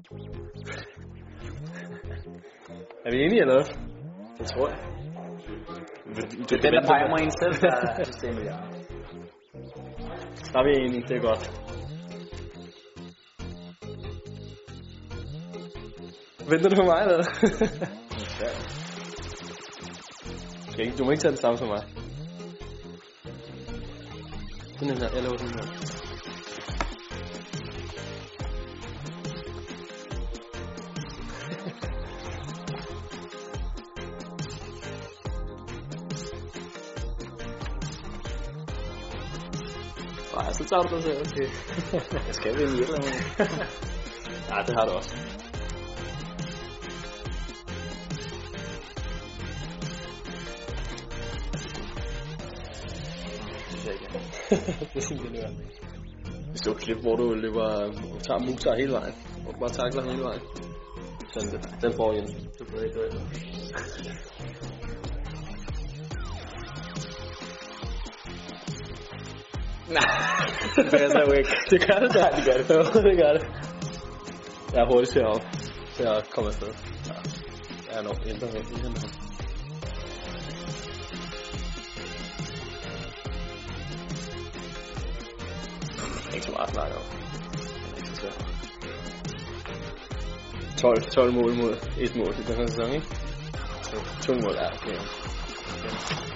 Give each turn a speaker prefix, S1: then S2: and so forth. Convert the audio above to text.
S1: Er vi enige eller hvad?
S2: Det tror jeg.
S1: Det
S2: er den, der peger mig en selv, der er systemet, ja.
S1: Der er vi enige, det er godt. Venter du på mig, eller ikke, du må ikke tage den samme som mig. Sådan her, jeg laver den her. Nej, så tager du den selv, okay.
S2: Jeg skal vinde i et eller andet.
S1: Ja, det har du også. det er sådan, det er. Hvis du klip, hvor du løber, tager muser hele vejen, og bare takler hele vejen. Sådan det. Den får jeg.
S2: Du får ikke
S1: Nej, det passer jo ikke. Det gør det da. det gør det. Jo, det gør det. Jeg er hurtigt til at. Til at komme afsted. Ja. Jeg er nok ældre end i den her. Ikke så meget at snakke om. Ikke så 12, 12 mål mod et mål i den her sæson, ikke? 2 mål, ja. Okay.